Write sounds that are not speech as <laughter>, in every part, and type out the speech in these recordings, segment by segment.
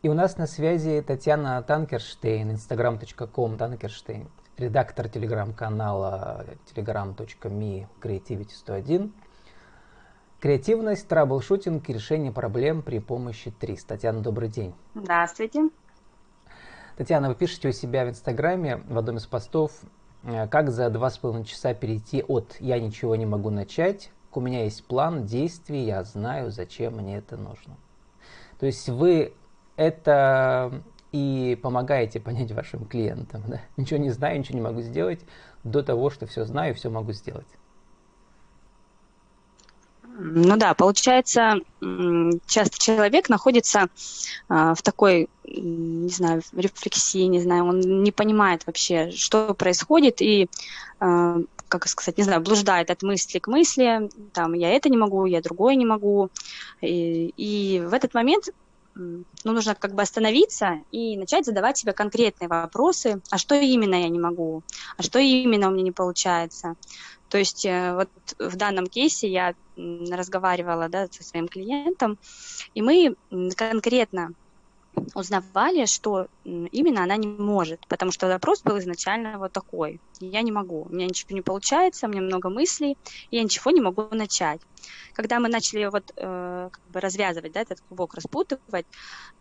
И у нас на связи Татьяна Танкерштейн, instagram.com Танкерштейн, редактор телеграм-канала telegram.me Creativity 101. Креативность, troubleshooting и решение проблем при помощи ТРИЗ. Татьяна, добрый день. Здравствуйте. Татьяна, вы пишете у себя в Инстаграме в одном из постов, э, как за два с половиной часа перейти от «я ничего не могу начать» к «у меня есть план действий, я знаю, зачем мне это нужно». То есть вы это и помогаете понять вашим клиентам. Да? Ничего не знаю, ничего не могу сделать, до того, что все знаю, все могу сделать. Ну да, получается, часто человек находится а, в такой, не знаю, рефлексии, не знаю, он не понимает вообще, что происходит, и, а, как сказать, не знаю, блуждает от мысли к мысли, там, я это не могу, я другое не могу, и, и в этот момент ну, нужно как бы остановиться и начать задавать себе конкретные вопросы, а что именно я не могу, а что именно у меня не получается. То есть э, вот в данном кейсе я разговаривала да, со своим клиентом, и мы конкретно узнавали, что именно она не может, потому что вопрос был изначально вот такой. Я не могу, у меня ничего не получается, у меня много мыслей, я ничего не могу начать. Когда мы начали вот э, как бы развязывать, да, этот клубок распутывать,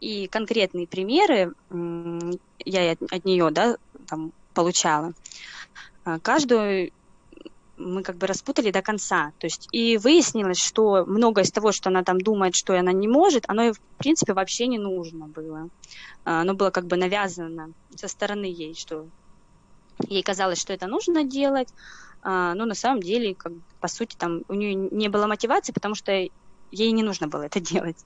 и конкретные примеры э, я от, от нее, да, там получала, э, каждую мы как бы распутали до конца. То есть и выяснилось, что многое из того, что она там думает, что она не может, оно в принципе вообще не нужно было. А, оно было как бы навязано со стороны ей, что ей казалось, что это нужно делать, а, но на самом деле, как, по сути, там у нее не было мотивации, потому что ей не нужно было это <laughs> делать.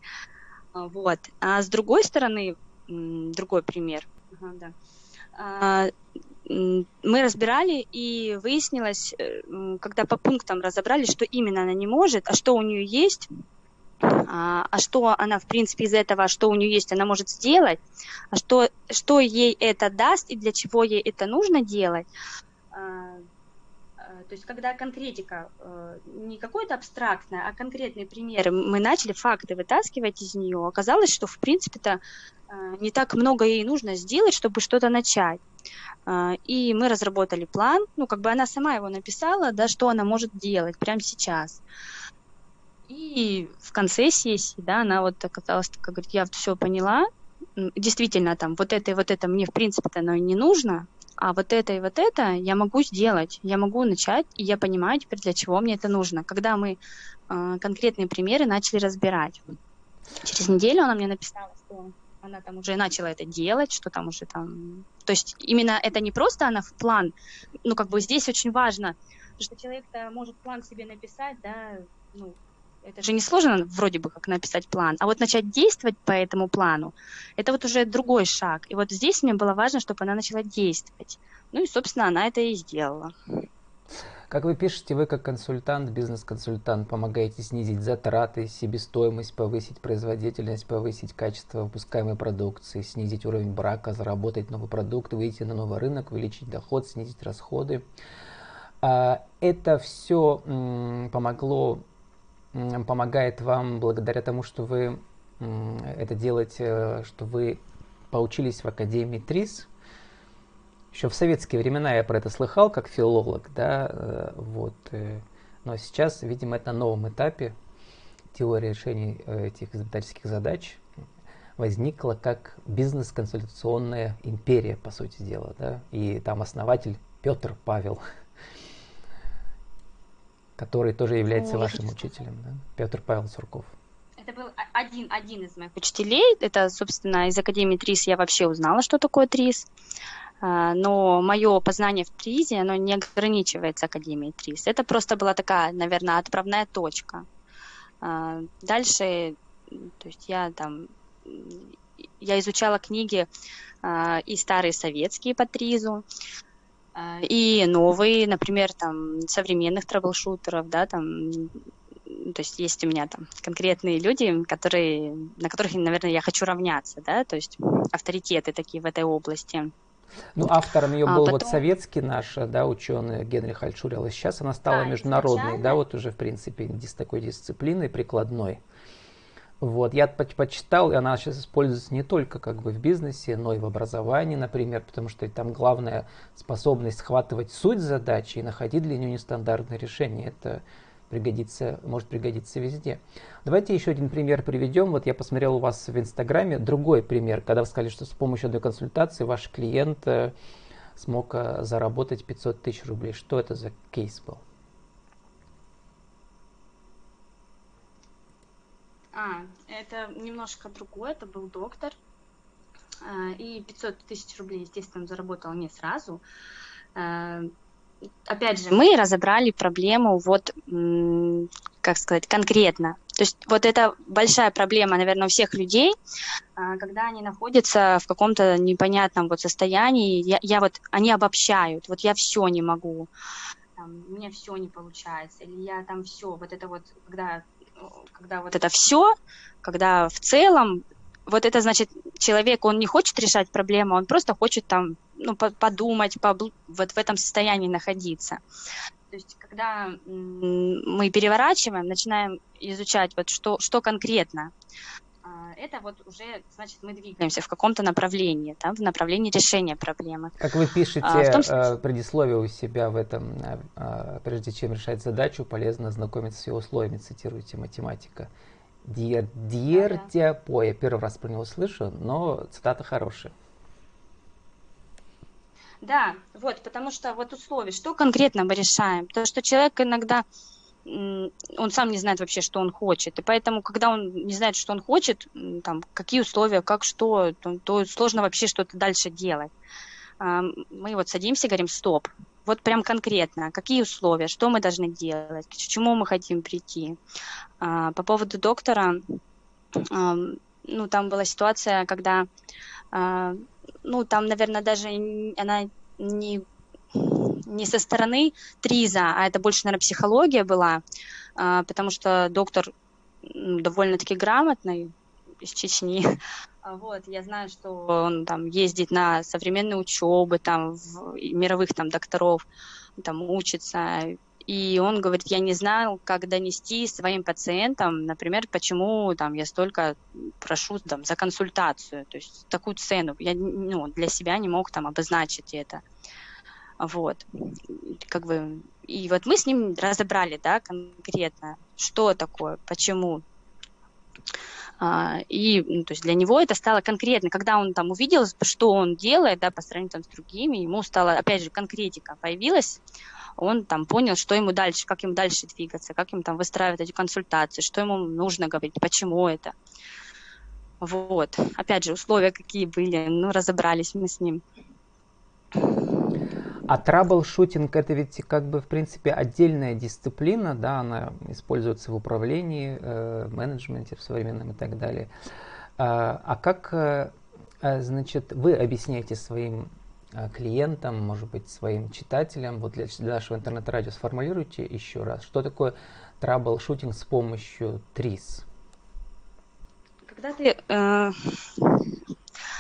А, вот. А с другой стороны, другой пример. Ага, да мы разбирали, и выяснилось, э, когда по пунктам разобрали, что именно она не может, а что у нее есть, а, а что она, в принципе, из этого, а что у нее есть, она может сделать, а что, что ей это даст и для чего ей это нужно делать. А, то есть, когда конкретика э, не какое-то абстрактное, а конкретные примеры, мы начали факты вытаскивать из нее, оказалось, что, в принципе-то, э, не так много ей нужно сделать, чтобы что-то начать. А, и мы разработали план, ну, как бы она сама его написала, да, что она может делать прямо сейчас. И в конце сессии, да, она вот оказалась, как говорит, я все поняла, действительно там вот это и вот это мне в принципе-то оно и не нужно, а вот это и вот это я могу сделать, я могу начать, и я понимаю теперь, для чего мне это нужно. Когда мы э, конкретные примеры начали разбирать. Через неделю она мне написала, что она там уже начала это делать, что там уже там... То есть именно это не просто она в план, ну, как бы здесь очень важно, что человек-то может план себе написать, да, ну, это же не сложно вроде бы как написать план, а вот начать действовать по этому плану, это вот уже другой шаг. И вот здесь мне было важно, чтобы она начала действовать. Ну и, собственно, она это и сделала. Как вы пишете, вы как консультант, бизнес-консультант, помогаете снизить затраты, себестоимость, повысить производительность, повысить качество выпускаемой продукции, снизить уровень брака, заработать новый продукт, выйти на новый рынок, увеличить доход, снизить расходы. А, это все помогло, помогает вам благодаря тому, что вы это делаете, что вы поучились в Академии ТРИС, еще в советские времена я про это слыхал, как филолог, да, э, вот. Э, но сейчас, видимо, это на новом этапе. Теория решения э, этих изобретательских задач возникла как бизнес-консультационная империя, по сути дела, да, и там основатель Петр Павел, <laughs> который тоже является ну, вашим учителем, да? Петр Павел Сурков. Это был один, один из моих учителей. Это, собственно, из Академии ТРИС я вообще узнала, что такое ТРИС. А, но мое познание в ТРИЗе, оно не ограничивается Академией ТРИЗ. Это просто была такая, наверное, отправная точка. А, дальше, то есть я там, я изучала книги а, и старые советские по ТРИЗу, и новые, например, там, современных трэблшутеров, да, там, то есть есть у меня там конкретные люди, которые, на которых, наверное, я хочу равняться, да, то есть авторитеты такие в этой области. Ну, автором ее а, был а, потом... вот советский наш, да, ученый Генрих Альтшулер, а сейчас она стала да, международной, да, вот уже, в принципе, с такой дисциплиной прикладной. Вот, я почитал, и она сейчас используется не только как бы в бизнесе, но и в образовании, например, потому что там главная способность схватывать суть задачи и находить для нее нестандартное решение. Это пригодится, может пригодиться везде. Давайте еще один пример приведем. Вот я посмотрел у вас в Инстаграме другой пример, когда вы сказали, что с помощью одной консультации ваш клиент э, смог э, заработать 500 тысяч рублей. Что это за кейс был? А, это немножко другое, это был доктор. А, и 500 тысяч рублей, естественно, заработал не сразу. А, опять же, мы разобрали проблему вот, как сказать, конкретно. То есть вот это большая проблема, наверное, у всех людей, а, когда они находятся в каком-то непонятном вот состоянии, я, я вот, они обобщают, вот я все не могу, там, у меня все не получается, или я там все, вот это вот, когда когда вот это все, когда в целом, вот это значит, человек, он не хочет решать проблему, он просто хочет там, ну, подумать, вот в этом состоянии находиться. То есть, когда мы переворачиваем, начинаем изучать, вот что, что конкретно, это вот уже, значит, мы двигаемся в каком-то направлении, да, в направлении решения проблемы. Как вы пишете а, в том, что... предисловие у себя в этом, а, прежде чем решать задачу, полезно знакомиться с ее условиями, цитируете математика. Диер, диертия по, я первый раз про него слышу, но цитата хорошая. Да, вот, потому что вот условия, что конкретно мы решаем? То, что человек иногда он сам не знает вообще, что он хочет. И поэтому, когда он не знает, что он хочет, там, какие условия, как что, то, то сложно вообще что-то дальше делать. А, мы вот садимся и говорим, стоп, вот прям конкретно, какие условия, что мы должны делать, к чему мы хотим прийти. А, по поводу доктора, ну, там была ситуация, когда, а, ну, там, наверное, даже она не не со стороны ТРИЗа, а это больше, наверное, психология была, а, потому что доктор довольно-таки грамотный из Чечни. А вот, я знаю, что он там ездит на современные учебы, там, в, мировых там докторов, там, учится. И он говорит, я не знал, как донести своим пациентам, например, почему там я столько прошу там за консультацию, то есть такую цену. Я ну, для себя не мог там обозначить это. Вот. Как бы, и вот мы с ним разобрали, да, конкретно, что такое, почему. А, и ну, то есть для него это стало конкретно, когда он там увидел, что он делает, да, по сравнению там, с другими, ему стало, опять же, конкретика появилась, он там понял, что ему дальше, как ему дальше двигаться, как ему там выстраивать эти консультации, что ему нужно говорить, почему это. Вот. Опять же, условия какие были, ну, разобрались мы с ним. А траблшутинг это ведь как бы в принципе отдельная дисциплина, да, она используется в управлении, э, менеджменте в современном и так далее. А, а как, э, э, значит, вы объясняете своим э, клиентам, может быть, своим читателям, вот для, нашего интернет-радио сформулируйте еще раз, что такое troubleshooting с помощью ТРИЗ? Когда ты... Э,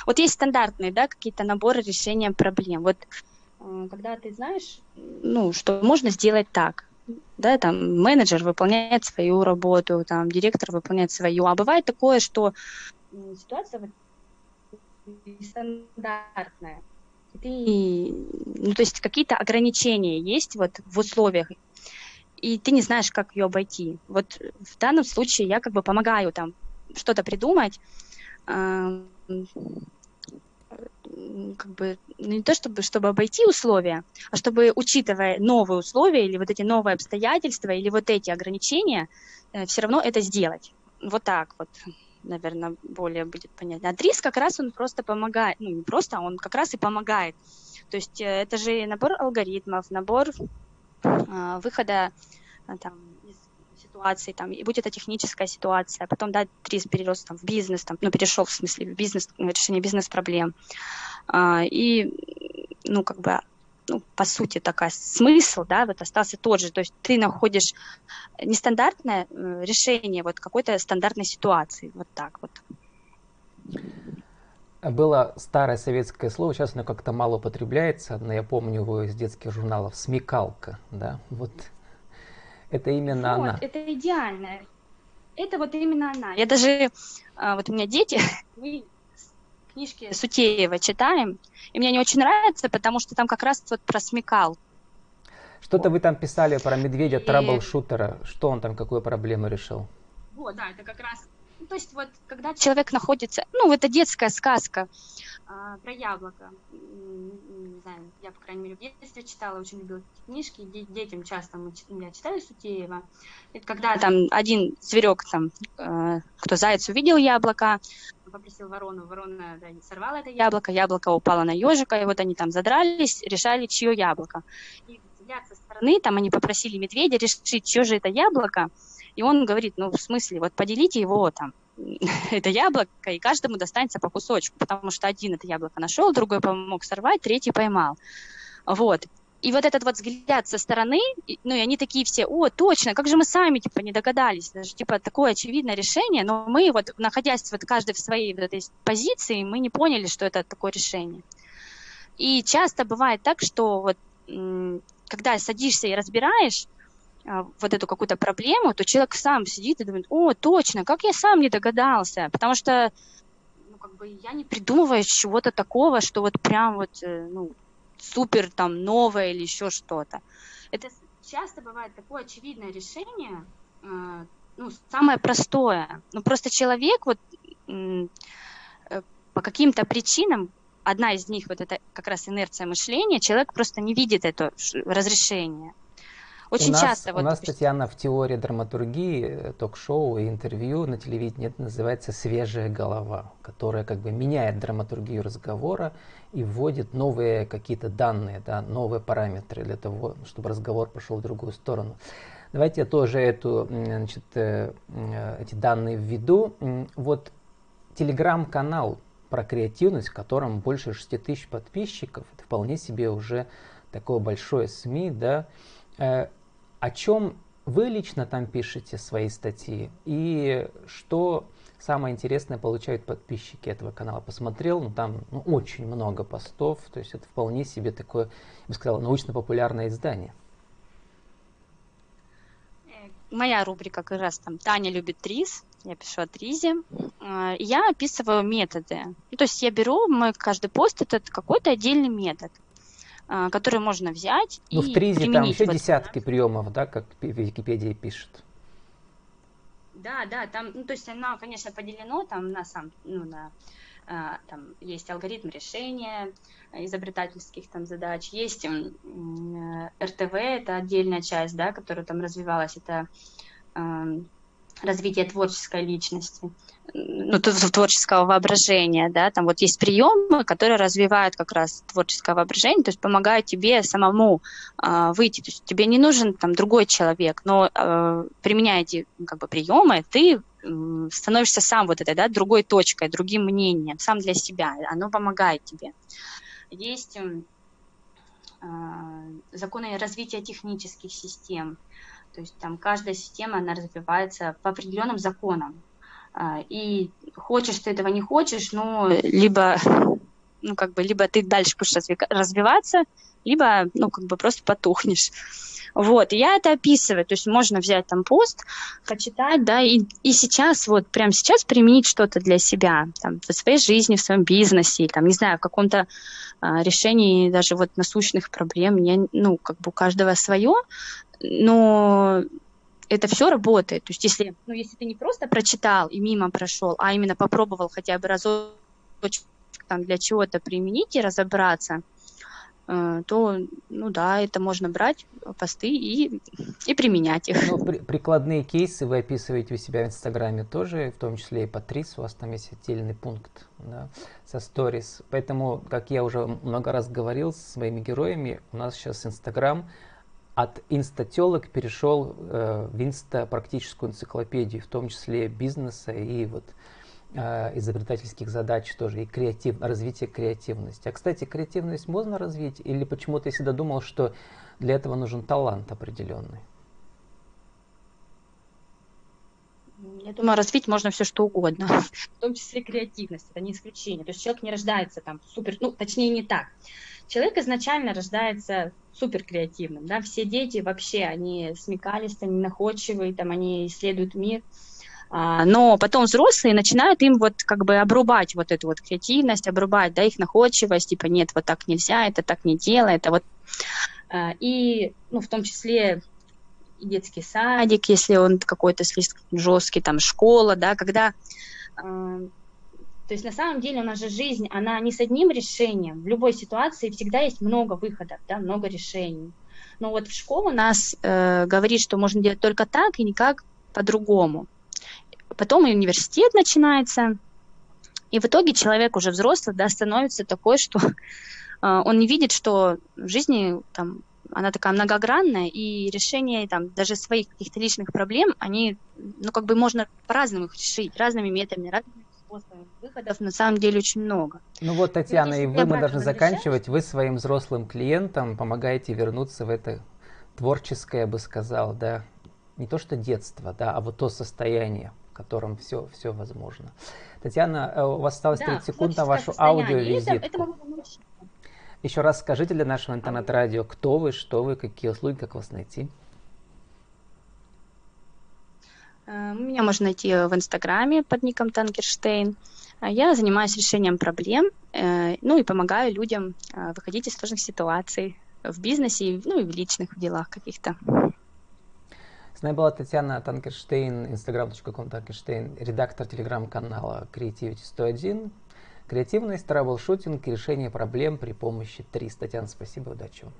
вот есть стандартные, да, какие-то наборы решения проблем. Вот когда ты знаешь, ну, что можно сделать так, да, там менеджер выполняет свою работу, там директор выполняет свою, а бывает такое, что ситуация стандартная, ты, ну, то есть какие-то ограничения есть вот в условиях, и ты не знаешь, как ее обойти. Вот в данном случае я как бы помогаю там что-то придумать, как бы ну, не то чтобы, чтобы обойти условия, а чтобы, учитывая новые условия или вот эти новые обстоятельства или вот эти ограничения, э, все равно это сделать. Вот так вот, наверное, более будет понятно. А как раз он просто помогает, ну не просто, а он как раз и помогает. То есть э, это же набор алгоритмов, набор э, выхода э, там, ситуации, там, и будь это техническая ситуация, потом, да, ТРИС перерос там, в бизнес, там, ну, перешел, в смысле, в бизнес, решение бизнес-проблем. А, и, ну, как бы, ну, по сути, такая смысл, да, вот остался тот же. То есть ты находишь нестандартное э, решение вот какой-то стандартной ситуации. Вот так вот. Было старое советское слово, сейчас оно как-то мало употребляется, но я помню его из детских журналов «смекалка», да, вот это именно вот, она. это идеально. это вот именно она. Я даже, а, вот у меня дети, <laughs> мы книжки Сутеева читаем, и мне они очень нравятся, потому что там как раз вот про смекал. Что-то вы там писали про медведя, траблшутера. Что он там, какую проблему решил? Вот, да, это как раз то есть вот когда человек находится, ну, это детская сказка а, про яблоко. Не знаю, я, по крайней мере, в детстве читала, очень любила эти книжки, детям часто мы, я читаю Сутеева. Это когда там один зверек, там, э, кто заяц увидел яблоко, попросил ворону, ворона да, сорвала это яблоко, яблоко упало на ежика, и вот они там задрались, решали, чье яблоко. И взгляд со стороны, там они попросили медведя решить, чье же это яблоко, и он говорит, ну, в смысле, вот поделите его там, <laughs> это яблоко, и каждому достанется по кусочку, потому что один это яблоко нашел, другой помог сорвать, третий поймал. Вот. И вот этот вот взгляд со стороны, ну, и они такие все, о, точно, как же мы сами, типа, не догадались, даже, типа, такое очевидное решение, но мы вот, находясь вот каждый в своей вот этой позиции, мы не поняли, что это такое решение. И часто бывает так, что вот, когда садишься и разбираешь, вот эту какую-то проблему, то человек сам сидит и думает, о, точно, как я сам не догадался, потому что ну, как бы я не придумываю чего-то такого, что вот прям вот, э, ну, супер там новое или еще что-то. Это часто бывает такое очевидное решение, э, ну, самое простое. Ну, просто человек вот э, по каким-то причинам, одна из них вот это как раз инерция мышления, человек просто не видит это разрешение. Очень у нас, часто. У вот... нас, Татьяна, в теории драматургии, э, ток-шоу и интервью на телевидении это называется «свежая голова», которая как бы меняет драматургию разговора и вводит новые какие-то данные, да, новые параметры для того, чтобы разговор пошел в другую сторону. Давайте я тоже эту, значит, э, э, эти данные введу. Вот телеграм-канал про креативность, в котором больше 6 тысяч подписчиков, это вполне себе уже такое большое СМИ, да, о чем вы лично там пишете свои статьи и что самое интересное получают подписчики этого канала. Посмотрел, ну там ну, очень много постов, то есть это вполне себе такое, я бы сказал, научно-популярное издание. Моя рубрика как раз там «Таня любит риз», я пишу о ризе. А, я описываю методы. Ну, то есть я беру, мой каждый пост это какой-то отдельный метод. А, которые можно взять ну, и в Тризе там еще десятки приемов, да, как в Википедии пишет. Да, да, там, ну, то есть оно, конечно, поделено там на сам, ну, на, а, там есть алгоритм решения изобретательских там задач, есть э, РТВ, это отдельная часть, да, которая там развивалась, это э, развитие творческой личности. Ну, творческого воображения, да, там вот есть приемы, которые развивают как раз творческое воображение, то есть помогают тебе самому э, выйти, то есть тебе не нужен там другой человек, но э, применяя эти как бы приемы, ты э, становишься сам вот этой, да, другой точкой, другим мнением, сам для себя, оно помогает тебе. Есть э, законы развития технических систем, то есть там каждая система, она развивается по определенным законам, а, и хочешь ты этого, не хочешь, ну, либо, ну, как бы, либо ты дальше будешь развиваться, либо, ну, как бы просто потухнешь. Вот, и я это описываю, то есть можно взять там пост, почитать, да, и, и сейчас, вот, прямо сейчас применить что-то для себя, там, в своей жизни, в своем бизнесе, там, не знаю, в каком-то а, решении даже вот насущных проблем, я, ну, как бы у каждого свое, но это все работает. То есть если, ну, если ты не просто прочитал и мимо прошел, а именно попробовал хотя бы разочек там, для чего-то применить и разобраться, э, то, ну да, это можно брать, посты и, и применять их. Ну, при, прикладные кейсы вы описываете у себя в Инстаграме тоже, в том числе и по Трис, у вас там есть отдельный пункт да, со сторис. Поэтому, как я уже много раз говорил с своими героями, у нас сейчас Инстаграм от инстателог перешел э, в инста-практическую энциклопедию, в том числе бизнеса и вот изобретательских задач тоже, и креатив, развитие креативности. А, кстати, креативность можно развить или почему-то я всегда думал, что для этого нужен талант определенный? Я думаю, развить можно все что угодно, <laughs> в том числе креативность, это не исключение. То есть человек не рождается там супер, ну, точнее не так. Человек изначально рождается супер креативным, да, все дети вообще, они смекалистые, они находчивые, там, они исследуют мир, но потом взрослые начинают им вот как бы обрубать вот эту вот креативность, обрубать, да, их находчивость, типа нет, вот так нельзя, это так не делай, это вот а, и, ну, в том числе детский садик, если он какой-то слишком жесткий, там, школа, да, когда... А, то есть на самом деле у нас же жизнь, она не с одним решением. В любой ситуации всегда есть много выходов, да, много решений. Но вот в школу нас э, говорит, что можно делать только так и никак по-другому. Потом и университет начинается, и в итоге человек уже взрослый, да, становится такой, что <laughs> э, он не видит, что в жизни там она такая многогранная, и решение там даже своих каких-то личных проблем, они, ну, как бы можно по-разному их решить, разными методами, разными способами. Выходов на самом деле очень много. Ну вот, Татьяна, и вы, мы должны заканчивать. Вы своим взрослым клиентам помогаете вернуться в это творческое, я бы сказал, да, не то что детство, да, а вот то состояние, котором все, все возможно. Татьяна, э, у вас осталось да, 30 секунд на вашу аудиовизитку. Еще раз скажите для нашего интернет-радио, кто вы, что вы, какие услуги, как вас найти. Э, меня можно найти в Инстаграме под ником Танкерштейн. А я занимаюсь решением проблем, э, ну и помогаю людям выходить из сложных ситуаций в бизнесе, ну и в личных делах каких-то. С нами была Татьяна Танкерштейн, instagram.com Танкерштейн, редактор телеграм-канала Creativity 101. Креативность, трабл-шутинг, решение проблем при помощи 3. Татьяна, спасибо, удачи вам.